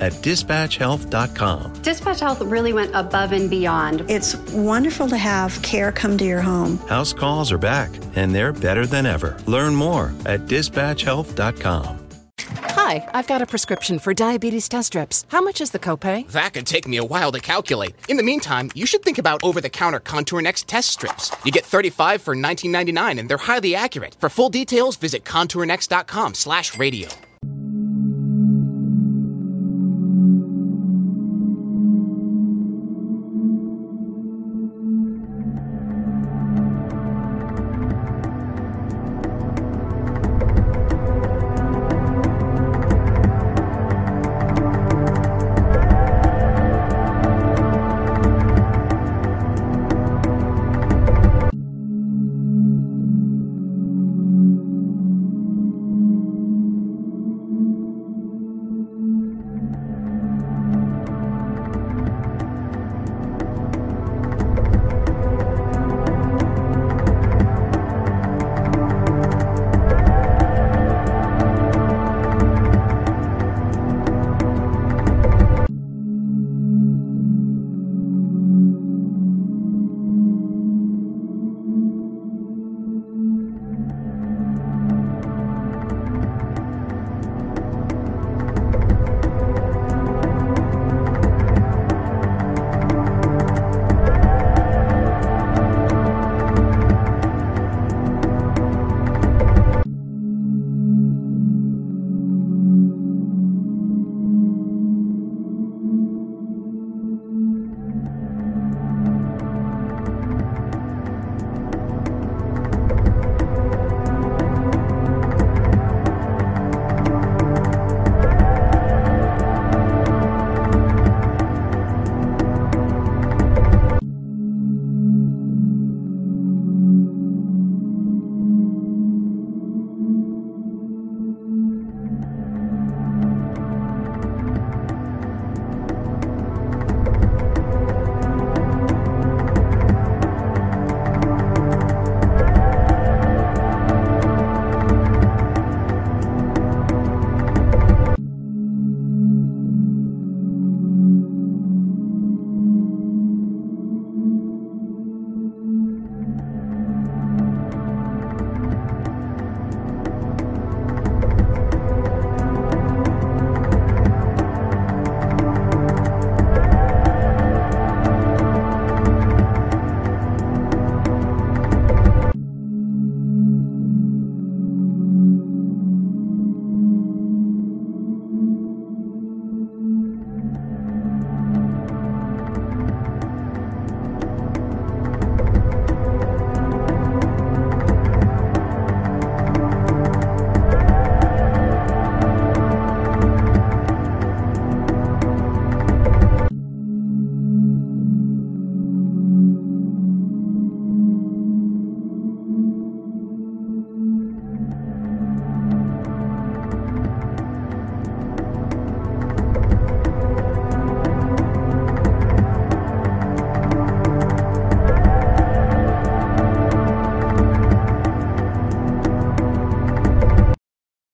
at dispatchhealth.com. Dispatch Health really went above and beyond. It's wonderful to have care come to your home. House calls are back, and they're better than ever. Learn more at dispatchhealth.com. Hi, I've got a prescription for diabetes test strips. How much is the copay? That could take me a while to calculate. In the meantime, you should think about over-the-counter Contour Next test strips. You get 35 for 19.99 and they're highly accurate. For full details, visit contournext.com/radio.